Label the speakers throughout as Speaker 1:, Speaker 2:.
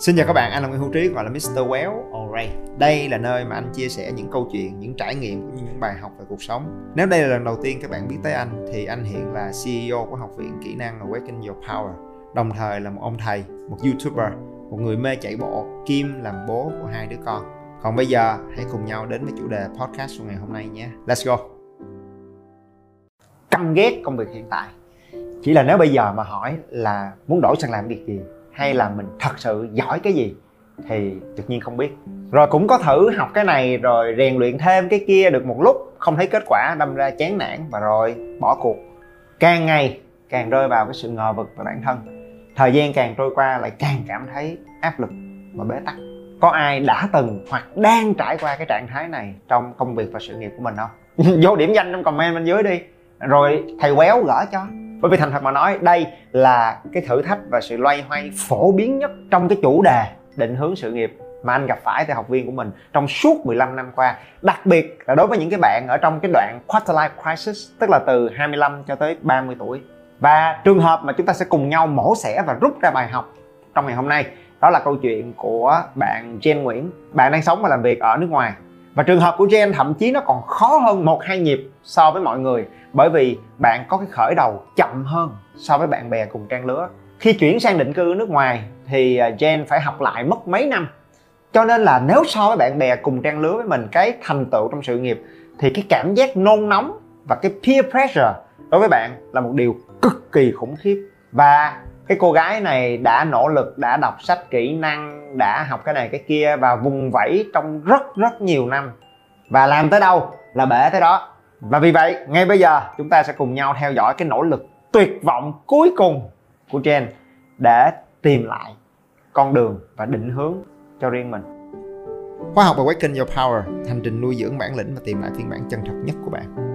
Speaker 1: Xin chào các bạn, anh là Nguyễn Hữu Trí gọi là Mr. Well Alright. Đây là nơi mà anh chia sẻ những câu chuyện, những trải nghiệm cũng như những bài học về cuộc sống. Nếu đây là lần đầu tiên các bạn biết tới anh thì anh hiện là CEO của Học viện Kỹ năng Awaken Your Power. Đồng thời là một ông thầy, một YouTuber, một người mê chạy bộ, kim làm bố của hai đứa con. Còn bây giờ hãy cùng nhau đến với chủ đề podcast của ngày hôm nay nhé. Let's go. Căm ghét công việc hiện tại. Chỉ là nếu bây giờ mà hỏi là muốn đổi sang làm việc gì hay là mình thật sự giỏi cái gì thì tự nhiên không biết. Rồi cũng có thử học cái này, rồi rèn luyện thêm cái kia được một lúc, không thấy kết quả, đâm ra chán nản và rồi bỏ cuộc. Càng ngày, càng rơi vào cái sự ngờ vực về bản thân. Thời gian càng trôi qua lại càng cảm thấy áp lực và bế tắc. Có ai đã từng hoặc đang trải qua cái trạng thái này trong công việc và sự nghiệp của mình không? Vô điểm danh trong comment bên dưới đi. Rồi thầy quéo gỡ cho bởi vì thành thật mà nói, đây là cái thử thách và sự loay hoay phổ biến nhất trong cái chủ đề định hướng sự nghiệp mà anh gặp phải tại học viên của mình trong suốt 15 năm qua. Đặc biệt là đối với những cái bạn ở trong cái đoạn quarter life crisis, tức là từ 25 cho tới 30 tuổi. Và trường hợp mà chúng ta sẽ cùng nhau mổ xẻ và rút ra bài học trong ngày hôm nay, đó là câu chuyện của bạn Jen Nguyễn. Bạn đang sống và làm việc ở nước ngoài và trường hợp của Jen thậm chí nó còn khó hơn một hai nhịp so với mọi người bởi vì bạn có cái khởi đầu chậm hơn so với bạn bè cùng trang lứa. Khi chuyển sang định cư nước ngoài thì à, Jen phải học lại mất mấy năm. Cho nên là nếu so với bạn bè cùng trang lứa với mình cái thành tựu trong sự nghiệp thì cái cảm giác nôn nóng và cái peer pressure đối với bạn là một điều cực kỳ khủng khiếp. Và cái cô gái này đã nỗ lực đã đọc sách kỹ năng đã học cái này cái kia và vùng vẫy trong rất rất nhiều năm. Và làm tới đâu là bể tới đó. Và vì vậy ngay bây giờ chúng ta sẽ cùng nhau theo dõi cái nỗ lực tuyệt vọng cuối cùng của Jen để tìm lại con đường và định hướng cho riêng mình. Khóa học Awaken Your Power, hành trình nuôi dưỡng bản lĩnh và tìm lại phiên bản chân thật nhất của bạn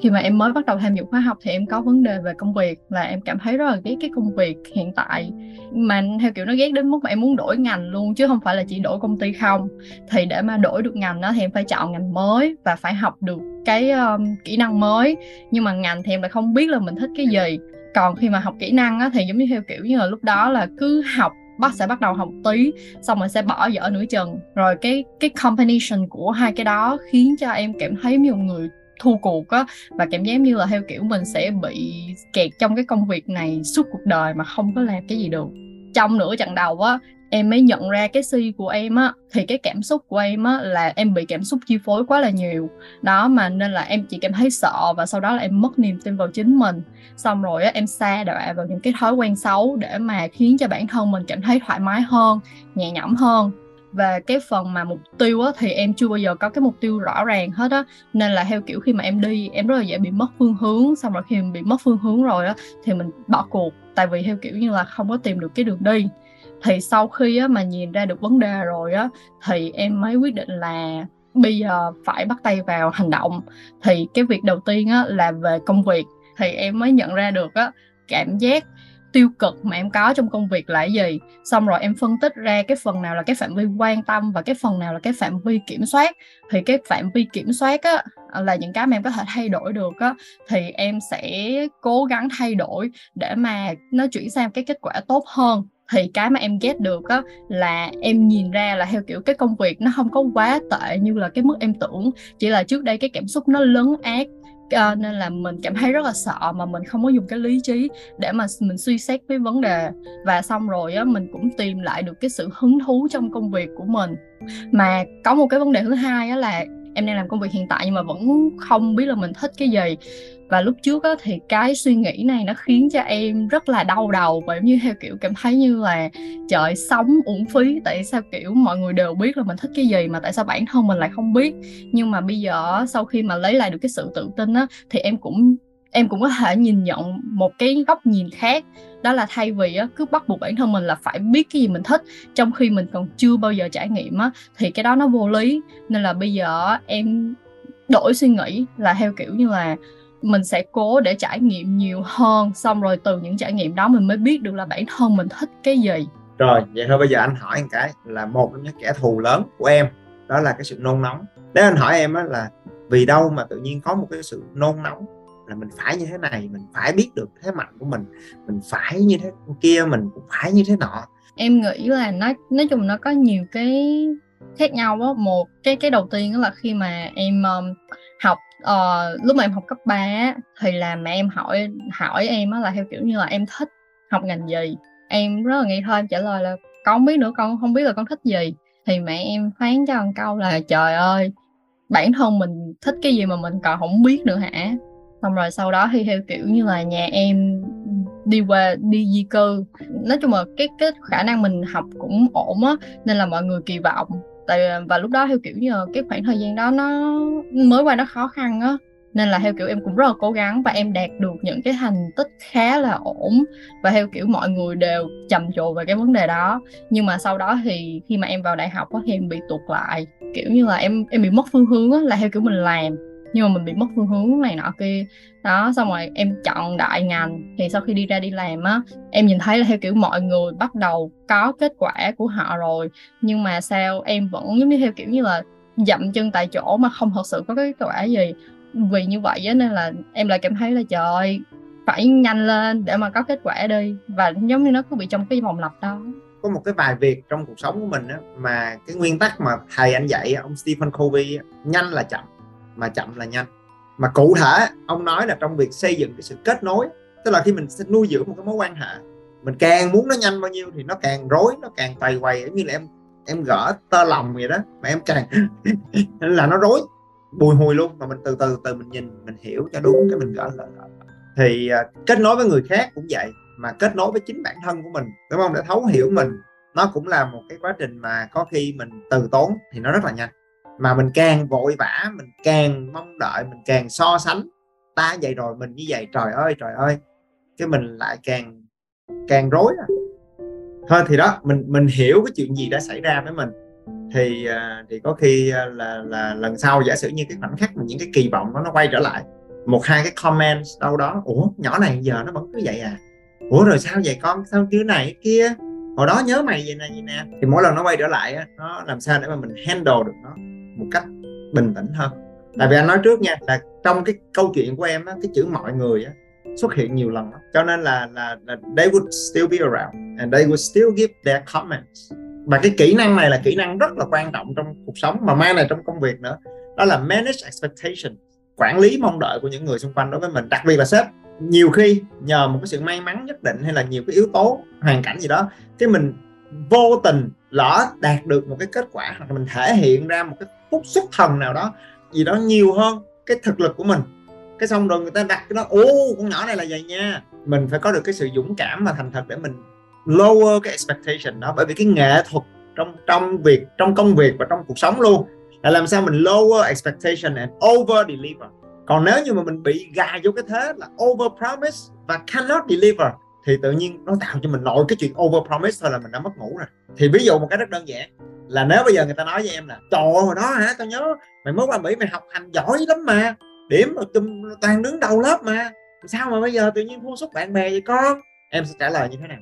Speaker 2: khi mà em mới bắt đầu tham dự khóa học thì em có vấn đề về công việc là em cảm thấy rất là ghét cái công việc hiện tại. Mà theo kiểu nó ghét đến mức mà em muốn đổi ngành luôn chứ không phải là chỉ đổi công ty không. Thì để mà đổi được ngành đó thì em phải chọn ngành mới và phải học được cái um, kỹ năng mới. Nhưng mà ngành thì em lại không biết là mình thích cái gì. Còn khi mà học kỹ năng á, thì giống như theo kiểu như là lúc đó là cứ học bắt sẽ bắt đầu học tí xong rồi sẽ bỏ dở nửa chừng. Rồi cái cái combination của hai cái đó khiến cho em cảm thấy nhiều người thu cuộc á, và cảm giác như là theo kiểu mình sẽ bị kẹt trong cái công việc này suốt cuộc đời mà không có làm cái gì được. Trong nửa trận đầu á, em mới nhận ra cái si của em á, thì cái cảm xúc của em á là em bị cảm xúc chi phối quá là nhiều. Đó, mà nên là em chỉ cảm thấy sợ và sau đó là em mất niềm tin vào chính mình. Xong rồi á, em xa đọa vào những cái thói quen xấu để mà khiến cho bản thân mình cảm thấy thoải mái hơn, nhẹ nhõm hơn và cái phần mà mục tiêu á, thì em chưa bao giờ có cái mục tiêu rõ ràng hết á. Nên là theo kiểu khi mà em đi em rất là dễ bị mất phương hướng. Xong rồi khi mình bị mất phương hướng rồi á thì mình bỏ cuộc. Tại vì theo kiểu như là không có tìm được cái đường đi. Thì sau khi á, mà nhìn ra được vấn đề rồi á thì em mới quyết định là bây giờ phải bắt tay vào hành động. Thì cái việc đầu tiên á là về công việc. Thì em mới nhận ra được á cảm giác tiêu cực mà em có trong công việc là cái gì? Xong rồi em phân tích ra cái phần nào là cái phạm vi quan tâm và cái phần nào là cái phạm vi kiểm soát. Thì cái phạm vi kiểm soát á, là những cái mà em có thể thay đổi được á, thì em sẽ cố gắng thay đổi để mà nó chuyển sang cái kết quả tốt hơn. Thì cái mà em ghét được á, là em nhìn ra là theo kiểu cái công việc nó không có quá tệ như là cái mức em tưởng. Chỉ là trước đây cái cảm xúc nó lớn ác uh, nên là mình cảm thấy rất là sợ mà mình không có dùng cái lý trí để mà mình suy xét cái vấn đề. Và xong rồi á mình cũng tìm lại được cái sự hứng thú trong công việc của mình. Mà có một cái vấn đề thứ hai á là em đang làm công việc hiện tại nhưng mà vẫn không biết là mình thích cái gì. Và lúc trước á, thì cái suy nghĩ này nó khiến cho em rất là đau đầu và giống như theo kiểu cảm thấy như là trời sống uổng phí. Tại sao kiểu mọi người đều biết là mình thích cái gì mà tại sao bản thân mình lại không biết? Nhưng mà bây giờ sau khi mà lấy lại được cái sự tự tin á thì em cũng em cũng có thể nhìn nhận một cái góc nhìn khác đó là thay vì á, cứ bắt buộc bản thân mình là phải biết cái gì mình thích trong khi mình còn chưa bao giờ trải nghiệm á thì cái đó nó vô lý. Nên là bây giờ em đổi suy nghĩ là theo kiểu như là mình sẽ cố để trải nghiệm nhiều hơn xong rồi từ những trải nghiệm đó mình mới biết được là bản thân mình thích cái gì.
Speaker 1: Rồi vậy thôi bây giờ anh hỏi một cái là một trong những kẻ thù lớn của em đó là cái sự nôn nóng. Nếu anh hỏi em á là vì đâu mà tự nhiên có một cái sự nôn nóng là mình phải như thế này mình phải biết được thế mạnh của mình mình phải như thế kia mình cũng phải như thế nọ.
Speaker 2: Em nghĩ là nó nói chung nó có nhiều cái khác nhau á. Một cái cái đầu tiên đó là khi mà em um, học uh, lúc mà em học cấp 3 thì là mẹ em hỏi hỏi em á là theo kiểu như là em thích học ngành gì? Em rất là nghi thơ em trả lời là con không biết nữa con không biết là con thích gì. Thì mẹ em phán cho con câu là trời ơi bản thân mình thích cái gì mà mình còn không biết nữa hả? Xong rồi sau đó thì theo kiểu như là nhà em đi qua đi di cư. Nói chung là cái cái khả năng mình học cũng ổn á nên là mọi người kỳ vọng. Tại và lúc đó theo kiểu như là cái khoảng thời gian đó nó mới qua nó khó khăn á. Nên là theo kiểu em cũng rất là cố gắng và em đạt được những cái thành tích khá là ổn. Và theo kiểu mọi người đều trầm trồ về cái vấn đề đó. Nhưng mà sau đó thì khi mà em vào đại học thì em bị tụt lại. Kiểu như là em em bị mất phương hướng á, là theo kiểu mình làm nhưng mà mình bị mất phương hướng này nọ kia. Đó xong rồi em chọn đại ngành. Thì sau khi đi ra đi làm á em nhìn thấy là theo kiểu mọi người bắt đầu có kết quả của họ rồi. Nhưng mà sao em vẫn giống như theo kiểu như là dậm chân tại chỗ mà không thật sự có cái kết quả gì vì như vậy á nên là em lại cảm thấy là trời ơi phải nhanh lên để mà có kết quả đi. Và giống như nó cứ bị trong cái vòng lặp đó.
Speaker 1: Có một cái vài việc trong cuộc sống của mình á, mà cái nguyên tắc mà thầy anh dạy ông Stephen Covey nhanh là chậm mà chậm là nhanh. Mà cụ thể ông nói là trong việc xây dựng cái sự kết nối tức là khi mình sẽ nuôi dưỡng một cái mối quan hệ mình càng muốn nó nhanh bao nhiêu thì nó càng rối nó càng tày quầy như là em em gỡ tơ lòng vậy đó mà em càng là nó rối bùi hùi luôn. Mà mình từ từ từ mình nhìn mình hiểu cho đúng cái mình gỡ lại thì uh, kết nối với người khác cũng vậy mà kết nối với chính bản thân của mình đúng không? Để thấu hiểu mình nó cũng là một cái quá trình mà có khi mình từ tốn thì nó rất là nhanh mà mình càng vội vã, mình càng mong đợi, mình càng so sánh, ta vậy rồi, mình như vậy, trời ơi trời ơi. Cái mình lại càng càng rối à. thôi thì đó, mình mình hiểu cái chuyện gì đã xảy ra với mình. Thì à, thì có khi à, là là lần sau giả sử như cái khoảnh khắc mà những cái kỳ vọng đó nó quay trở lại, một hai cái comment đâu đó, ủa, nhỏ này giờ nó vẫn cứ vậy à? Ủa, rồi sao vậy con? Sao kiểu này kia? Hồi đó nhớ mày vậy nè vậy nè. Thì mỗi lần nó quay trở lại nó làm sao để mà mình handle được nó? Một cách bình tĩnh hơn. Tại vì anh nói trước nha là trong cái câu chuyện của em á cái chữ mọi người á xuất hiện nhiều lần đó. cho nên là, là là they would still be around and they would still give their comments. Và cái kỹ năng này là kỹ năng rất là quan trọng trong cuộc sống mà mang này trong công việc nữa. Đó là manage expectation quản lý mong đợi của những người xung quanh đối với mình. Đặc biệt là sếp nhiều khi nhờ một cái sự may mắn nhất định hay là nhiều cái yếu tố hoàn cảnh gì đó cái mình vô tình lỡ đạt được một cái kết quả hoặc là mình thể hiện ra một cái phúc xuất thần nào đó, gì đó nhiều hơn cái thực lực của mình. Cái xong rồi người ta đặt cái đó, ô, con nhỏ này là vậy nha. Mình phải có được cái sự dũng cảm và thành thật để mình lower cái expectation đó. Bởi vì cái nghệ thuật trong trong việc, trong công việc và trong cuộc sống luôn là làm sao mình lower expectation and over deliver. Còn nếu như mà mình bị gài vô cái thế là over promise và cannot deliver, thì tự nhiên nó tạo cho mình nội cái chuyện over promise thôi là mình đã mất ngủ rồi. Thì ví dụ một cái rất đơn giản là nếu bây giờ người ta nói với em là trời hồi đó hả tao nhớ mày mới qua mỹ mày học hành giỏi lắm mà điểm toàn đứng đầu lớp mà. Sao mà bây giờ tự nhiên thua sút bạn bè vậy con? Em sẽ trả lời như thế nào?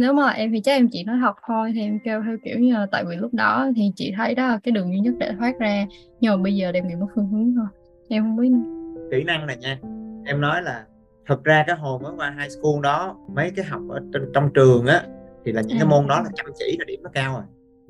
Speaker 2: Nếu mà em thì chắc em chỉ nói thật thôi thì em kêu theo kiểu như là tại vì lúc đó thì chị thấy đó là cái đường duy nhất để thoát ra nhưng mà bây giờ em bị mất phương hướng thôi. Em không biết
Speaker 1: kỹ năng này nha em nói là thật ra cái hồi mới qua high school đó mấy cái học ở trong, trong trường á thì là những cái môn đó là chăm chỉ là điểm nó cao rồi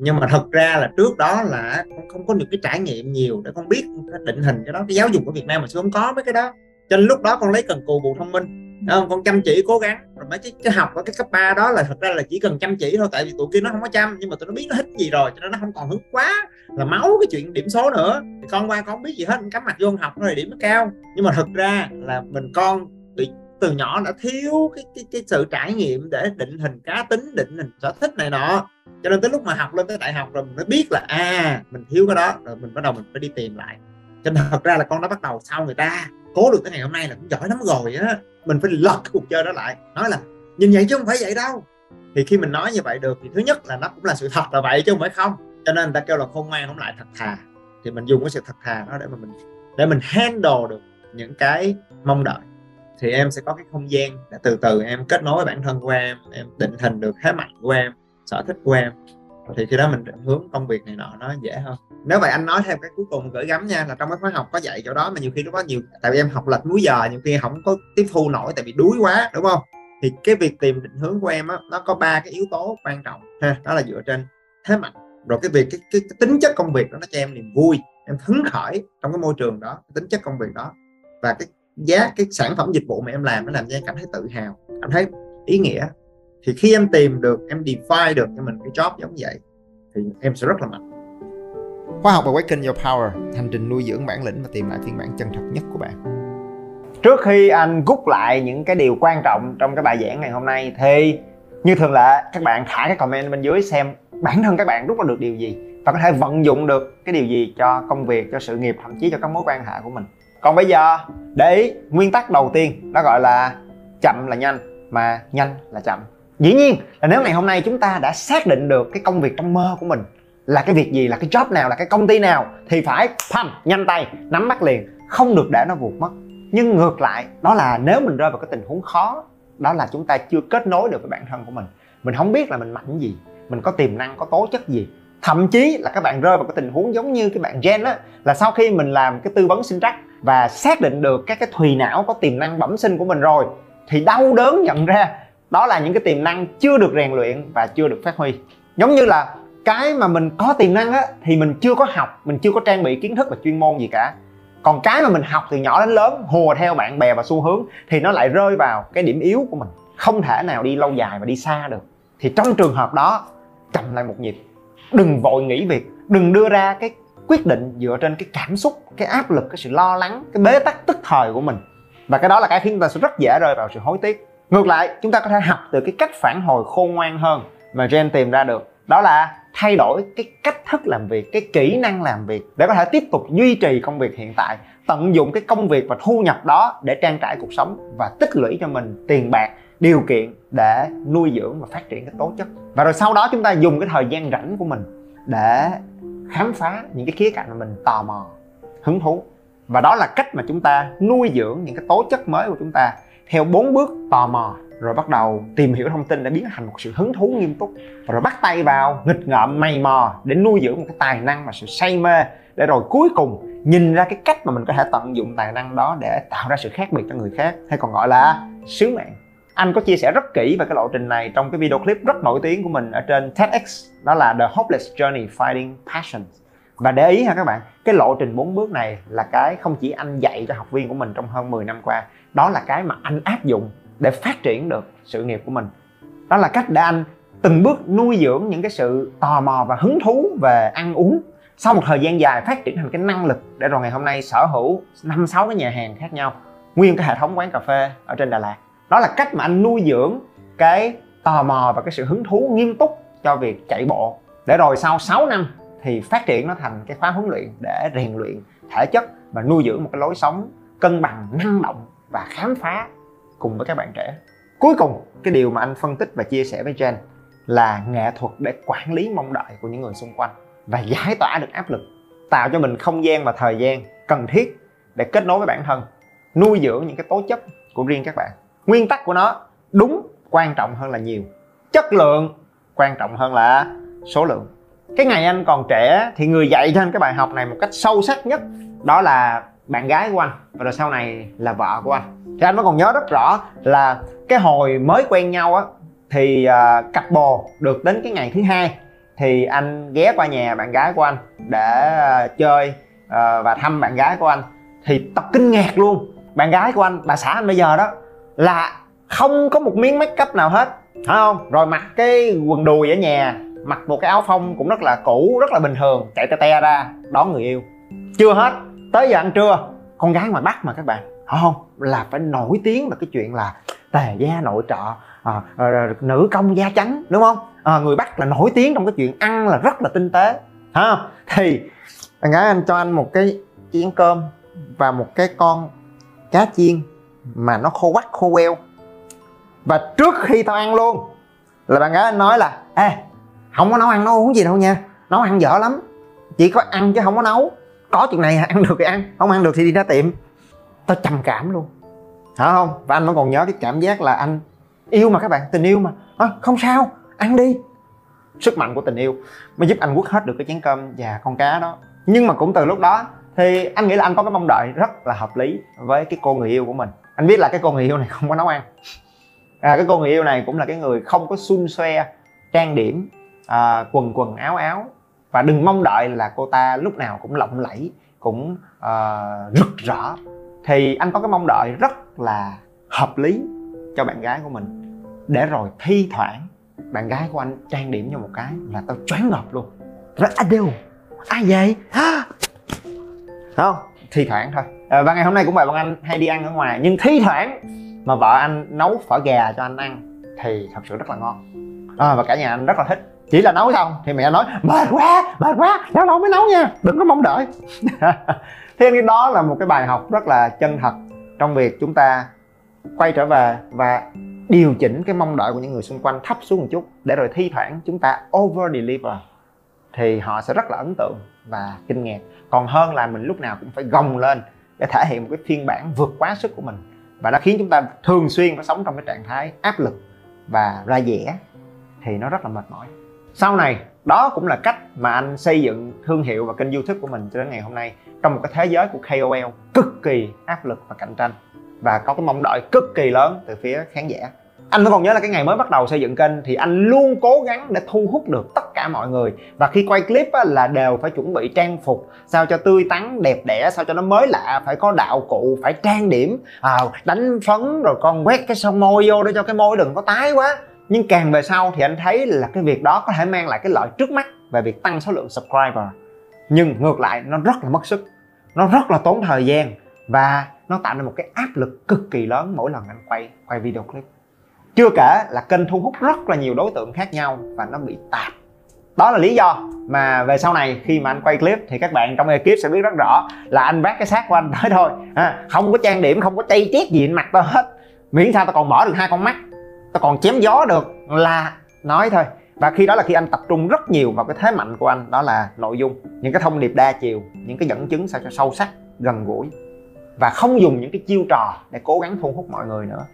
Speaker 1: nhưng mà thật ra là trước đó là con không có được cái trải nghiệm nhiều để con biết định hình cái đó. Cái giáo dục của Việt Nam mà xưa không có mấy cái đó. Cho nên lúc đó con lấy cần cù bù thông minh không con chăm chỉ cố gắng. Rồi mấy cái, cái học ở cái cấp 3 đó là thật ra là chỉ cần chăm chỉ thôi tại vì tụi kia nó không có chăm nhưng mà tụi nó biết nó thích gì rồi cho nên nó không còn hứng quá là máu cái chuyện điểm số nữa. Thì con qua con không biết gì hết cắm mặt vô học rồi điểm nó cao. Nhưng mà thật ra là mình con bị từ nhỏ đã thiếu cái, cái cái sự trải nghiệm để định hình cá tính định hình sở thích này nọ. Cho nên tới lúc mà học lên tới đại học rồi mình mới biết là à mình thiếu cái đó rồi mình bắt đầu mình phải đi tìm lại. Cho nên thật ra là con đã bắt đầu sau người ta cố được tới ngày hôm nay là cũng giỏi lắm rồi á mình phải lật cái cuộc chơi đó lại. Nói là nhìn vậy chứ không phải vậy đâu. Thì khi mình nói như vậy được thì thứ nhất là nó cũng là sự thật là vậy chứ không phải không. Cho nên người ta kêu là khôn ngoan không lại thật thà. Thì mình dùng cái sự thật thà đó để mà mình để mình handle được những cái mong đợi thì em sẽ có cái không gian để từ từ em kết nối với bản thân của em em định hình được thế mạnh của em sở thích của em. Thì khi đó mình định hướng công việc này nọ nó dễ hơn. Nếu vậy anh nói thêm cái cuối cùng gửi gắm nha là trong cái khóa học có dạy chỗ đó mà nhiều khi nó có nhiều tại vì em học lệch múi giờ nhiều khi không có tiếp thu nổi tại vì đuối quá đúng không? Thì cái việc tìm định hướng của em á nó có ba cái yếu tố quan trọng ha đó là dựa trên thế mạnh. Rồi cái việc cái, cái, cái tính chất công việc đó nó cho em niềm vui em hứng khởi trong cái môi trường đó cái tính chất công việc đó. Và cái giá cái sản phẩm dịch vụ mà em làm nó làm cho em cảm thấy tự hào cảm thấy ý nghĩa thì khi em tìm được em define được cho mình cái job giống vậy thì em sẽ rất là mạnh Khoa học Awaken Your Power, hành trình nuôi dưỡng bản lĩnh và tìm lại phiên bản chân thật nhất của bạn. Trước khi anh rút lại những cái điều quan trọng trong cái bài giảng ngày hôm nay thì như thường lệ các bạn thả cái comment bên dưới xem bản thân các bạn rút ra được điều gì và có thể vận dụng được cái điều gì cho công việc, cho sự nghiệp, thậm chí cho các mối quan hệ của mình. Còn bây giờ, để ý nguyên tắc đầu tiên, nó gọi là chậm là nhanh, mà nhanh là chậm. Dĩ nhiên là nếu ngày hôm nay chúng ta đã xác định được cái công việc trong mơ của mình là cái việc gì, là cái job nào, là cái công ty nào, thì phải pam nhanh tay, nắm bắt liền, không được để nó vụt mất. Nhưng ngược lại, đó là nếu mình rơi vào cái tình huống khó, đó là chúng ta chưa kết nối được với bản thân của mình. Mình không biết là mình mạnh gì, mình có tiềm năng, có tố chất gì. Thậm chí là các bạn rơi vào cái tình huống giống như cái bạn gen á, là sau khi mình làm cái tư vấn sinh trắc và xác định được các cái thùy não có tiềm năng bẩm sinh của mình rồi, thì đau đớn nhận ra đó là những cái tiềm năng chưa được rèn luyện và chưa được phát huy. Giống như là cái mà mình có tiềm năng á, thì mình chưa có học, mình chưa có trang bị kiến thức và chuyên môn gì cả. Còn cái mà mình học từ nhỏ đến lớn, hùa theo bạn bè và xu hướng, thì nó lại rơi vào cái điểm yếu của mình. Không thể nào đi lâu dài và đi xa được. Thì trong trường hợp đó chậm lại một nhịp. Đừng vội nghỉ việc, đừng đưa ra cái quyết định dựa trên cái cảm xúc, cái áp lực, cái sự lo lắng, cái bế tắc tức thời của mình. Và cái đó là cái khiến chúng ta sẽ rất dễ rơi vào sự hối tiếc. Ngược lại, chúng ta có thể học từ cái cách phản hồi khôn ngoan hơn mà Jen tìm ra được. Đó là thay đổi cái cách thức làm việc, cái kỹ năng làm việc để có thể tiếp tục duy trì công việc hiện tại, tận dụng cái công việc và thu nhập đó để trang trải cuộc sống và tích lũy cho mình tiền bạc, điều kiện để nuôi dưỡng và phát triển cái tố chất. Và rồi sau đó chúng ta dùng cái thời gian rảnh của mình để khám phá những cái khía cạnh mà mình tò mò, hứng thú. Và đó là cách mà chúng ta nuôi dưỡng những cái tố chất mới của chúng ta theo bốn bước tò mò, rồi bắt đầu tìm hiểu thông tin để biến thành một sự hứng thú nghiêm túc. Rồi bắt tay vào nghịch ngợm, mày mò để nuôi dưỡng một cái tài năng và sự say mê để rồi cuối cùng nhìn ra cái cách mà mình có thể tận dụng tài năng đó để tạo ra sự khác biệt cho người khác, hay còn gọi là sứ mạng anh có chia sẻ rất kỹ về cái lộ trình này trong cái video clip rất nổi tiếng của mình ở trên TEDx, đó là The Hopeless Journey Finding Passion và để ý ha các bạn, cái lộ trình bốn bước này là cái không chỉ anh dạy cho học viên của mình trong hơn 10 năm qua, đó là cái mà anh áp dụng để phát triển được sự nghiệp của mình. Đó là cách để anh từng bước nuôi dưỡng những cái sự tò mò và hứng thú về ăn uống sau một thời gian dài phát triển thành cái năng lực để rồi ngày hôm nay sở hữu năm, sáu cái nhà hàng khác nhau, nguyên cái hệ thống quán cà phê ở trên Đà Lạt đó là cách mà anh nuôi dưỡng cái tò mò và cái sự hứng thú nghiêm túc cho việc chạy bộ. Để rồi sau 6 năm thì phát triển nó thành cái khóa huấn luyện để rèn luyện thể chất và nuôi dưỡng một cái lối sống cân bằng, năng động và khám phá cùng với các bạn trẻ. Cuối cùng, cái điều mà anh phân tích và chia sẻ với Jen là nghệ thuật để quản lý mong đợi của những người xung quanh và giải tỏa được áp lực, tạo cho mình không gian và thời gian cần thiết để kết nối với bản thân, nuôi dưỡng những cái tố chất của riêng các bạn nguyên tắc của nó đúng quan trọng hơn là nhiều. Chất lượng quan trọng hơn là số lượng. Cái ngày anh còn trẻ thì người dạy cho anh cái bài học này một cách sâu sắc nhất đó là bạn gái của anh và rồi sau này là vợ của anh. Thì anh vẫn còn nhớ rất rõ là cái hồi mới quen nhau á thì uh, cặp bồ được đến cái ngày thứ hai thì anh ghé qua nhà bạn gái của anh để uh, chơi uh, và thăm bạn gái của anh. Thì tập kinh ngạc luôn. Bạn gái của anh bà xã anh bây giờ đó là không có một miếng make up nào hết phải không? Rồi mặc cái quần đùi ở nhà mặc một cái áo phông cũng rất là cũ rất là bình thường chạy te te ra đón người yêu. Chưa hết tới giờ ăn trưa con gái ngoài bắc mà các bạn không? Là phải nổi tiếng về cái chuyện là tề gia nội trợ à, à, nữ công da trắng đúng không? À, người bắc là nổi tiếng trong cái chuyện ăn là rất là tinh tế ha thì bạn gái anh cho anh một cái chén cơm và một cái con cá chiên mà nó khô quắc khô queo. Và trước khi tao ăn luôn là bạn gái anh nói là ê không có nấu ăn nấu uống gì đâu nha nấu ăn dở lắm. Chỉ có ăn chứ không có nấu. Có chuyện này ăn được thì ăn không ăn được thì đi ra tiệm. Tao trầm cảm luôn. Hả không? Và anh vẫn còn nhớ cái cảm giác là anh yêu mà các bạn tình yêu mà. À, không sao ăn đi. Sức mạnh của tình yêu mới giúp anh quất hết được cái chén cơm và con cá đó. Nhưng mà cũng từ lúc đó thì anh nghĩ là anh có cái mong đợi rất là hợp lý với cái cô người yêu của mình anh biết là cái cô người yêu này không có nấu ăn. À, cái cô người yêu này cũng là cái người không có xun xoe trang điểm à, quần quần áo áo. Và đừng mong đợi là cô ta lúc nào cũng lộng lẫy cũng à, rực rỡ. Thì anh có cái mong đợi rất là hợp lý cho bạn gái của mình. Để rồi thi thoảng bạn gái của anh trang điểm cho một cái là tao choáng ngợp luôn. Rồi adieu, ai vậy? Hả, không? Thi thoảng thôi. À, và ngày hôm nay cũng vậy bọn anh hay đi ăn ở ngoài. Nhưng thi thoảng mà vợ anh nấu phở gà cho anh ăn thì thật sự rất là ngon. À, và cả nhà anh rất là thích. Chỉ là nấu xong thì mẹ nói mệt quá mệt quá lâu lâu mới nấu nha đừng có mong đợi. Thế nên đó là một cái bài học rất là chân thật trong việc chúng ta quay trở về và điều chỉnh cái mong đợi của những người xung quanh thấp xuống một chút để rồi thi thoảng chúng ta over deliver thì họ sẽ rất là ấn tượng và kinh ngạc. Còn hơn là mình lúc nào cũng phải gồng lên để thể hiện một cái phiên bản vượt quá sức của mình. Và nó khiến chúng ta thường xuyên phải sống trong cái trạng thái áp lực và ra dẻ thì nó rất là mệt mỏi. Sau này, đó cũng là cách mà anh xây dựng thương hiệu và kênh youtube của mình cho đến ngày hôm nay trong một cái thế giới của KOL cực kỳ áp lực và cạnh tranh và có cái mong đợi cực kỳ lớn từ phía khán giả anh vẫn còn nhớ là cái ngày mới bắt đầu xây dựng kênh thì anh luôn cố gắng để thu hút được tất cả mọi người. Và khi quay clip á, là đều phải chuẩn bị trang phục sao cho tươi tắn đẹp đẽ sao cho nó mới lạ phải có đạo cụ phải trang điểm. À, đánh phấn rồi con quét cái son môi vô để cho cái môi đừng có tái quá. Nhưng càng về sau thì anh thấy là cái việc đó có thể mang lại cái lợi trước mắt về việc tăng số lượng subscriber. Nhưng ngược lại nó rất là mất sức nó rất là tốn thời gian và nó tạo nên một cái áp lực cực kỳ lớn mỗi lần anh quay quay video clip chưa kể là kênh thu hút rất là nhiều đối tượng khác nhau và nó bị tạp. Đó là lý do mà về sau này khi mà anh quay clip thì các bạn trong ekip sẽ biết rất rõ là anh vác cái xác của anh tới thôi. À, không có trang điểm không có tay chét gì mặt tao hết. Miễn sao tao còn mở được hai con mắt tao còn chém gió được là nói thôi. Và khi đó là khi anh tập trung rất nhiều vào cái thế mạnh của anh đó là nội dung những cái thông điệp đa chiều những cái dẫn chứng sao cho sâu sắc gần gũi. Và không dùng những cái chiêu trò để cố gắng thu hút mọi người nữa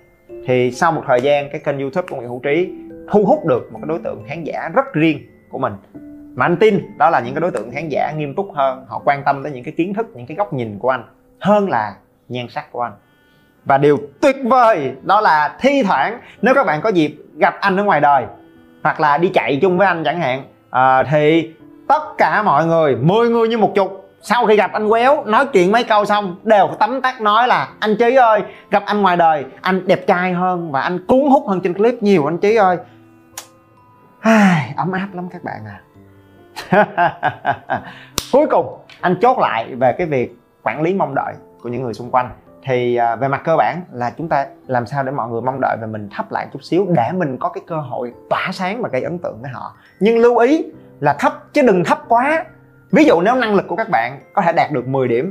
Speaker 1: thì sau một thời gian cái kênh youtube của Nguyễn Hữu Trí thu hút được một cái đối tượng khán giả rất riêng của mình. Mà anh tin đó là những cái đối tượng khán giả nghiêm túc hơn họ quan tâm tới những cái kiến thức những cái góc nhìn của anh hơn là nhan sắc của anh. Và điều tuyệt vời đó là thi thoảng nếu các bạn có dịp gặp anh ở ngoài đời hoặc là đi chạy chung với anh chẳng hạn à, thì tất cả mọi người 10 người như một chục sau khi gặp anh quéo nói chuyện mấy câu xong đều tấm tắc nói là anh trí ơi gặp anh ngoài đời anh đẹp trai hơn và anh cuốn hút hơn trên clip nhiều anh trí ơi. Ai, ấm áp lắm các bạn à. Cuối cùng anh chốt lại về cái việc quản lý mong đợi của những người xung quanh. Thì à, về mặt cơ bản là chúng ta làm sao để mọi người mong đợi và mình thấp lại chút xíu để mình có cái cơ hội tỏa sáng và gây ấn tượng với họ. Nhưng lưu ý là thấp chứ đừng thấp quá ví dụ nếu năng lực của các bạn có thể đạt được 10 điểm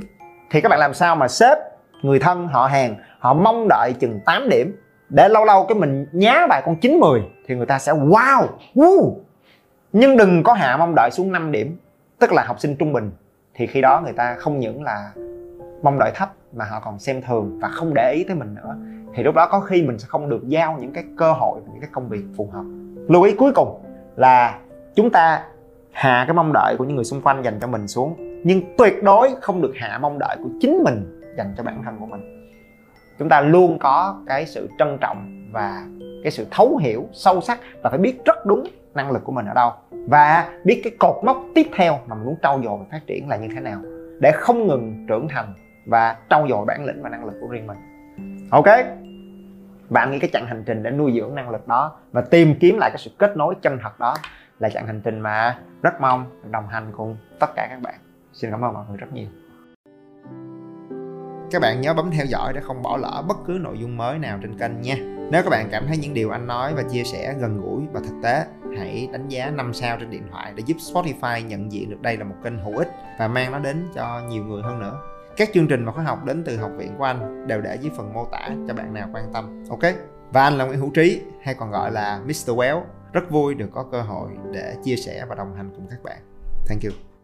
Speaker 1: thì các bạn làm sao mà sếp, người thân họ hàng họ mong đợi chừng 8 điểm? Để lâu lâu cái mình nhá bài con 9 10 thì người ta sẽ wow woo. nhưng đừng có hạ mong đợi xuống 5 điểm tức là học sinh trung bình thì khi đó người ta không những là mong đợi thấp mà họ còn xem thường và không để ý tới mình nữa. Thì lúc đó có khi mình sẽ không được giao những cái cơ hội những cái công việc phù hợp. Lưu ý cuối cùng là chúng ta hạ cái mong đợi của những người xung quanh dành cho mình xuống. Nhưng tuyệt đối không được hạ mong đợi của chính mình dành cho bản thân của mình. Chúng ta luôn có cái sự trân trọng và cái sự thấu hiểu sâu sắc và phải biết rất đúng năng lực của mình ở đâu. Và biết cái cột mốc tiếp theo mà mình muốn trau dồi và phát triển là như thế nào. Để không ngừng trưởng thành và trau dồi bản lĩnh và năng lực của riêng mình. Ok? Bạn nghĩ cái chặng hành trình để nuôi dưỡng năng lực đó và tìm kiếm lại cái sự kết nối chân thật đó là chặng hành trình mà rất mong đồng hành cùng tất cả các bạn. Xin cảm ơn mọi người rất nhiều. Các bạn nhớ bấm theo dõi để không bỏ lỡ bất cứ nội dung mới nào trên kênh nha. Nếu các bạn cảm thấy những điều anh nói và chia sẻ gần gũi và thực tế, hãy đánh giá 5 sao trên điện thoại để giúp Spotify nhận diện được đây là một kênh hữu ích và mang nó đến cho nhiều người hơn nữa. Các chương trình và khóa học đến từ học viện của anh đều để dưới phần mô tả cho bạn nào quan tâm, ok? Và anh là Nguyễn Hữu Trí, hay còn gọi là Mr. Well rất vui được có cơ hội để chia sẻ và đồng hành cùng các bạn. Thank you.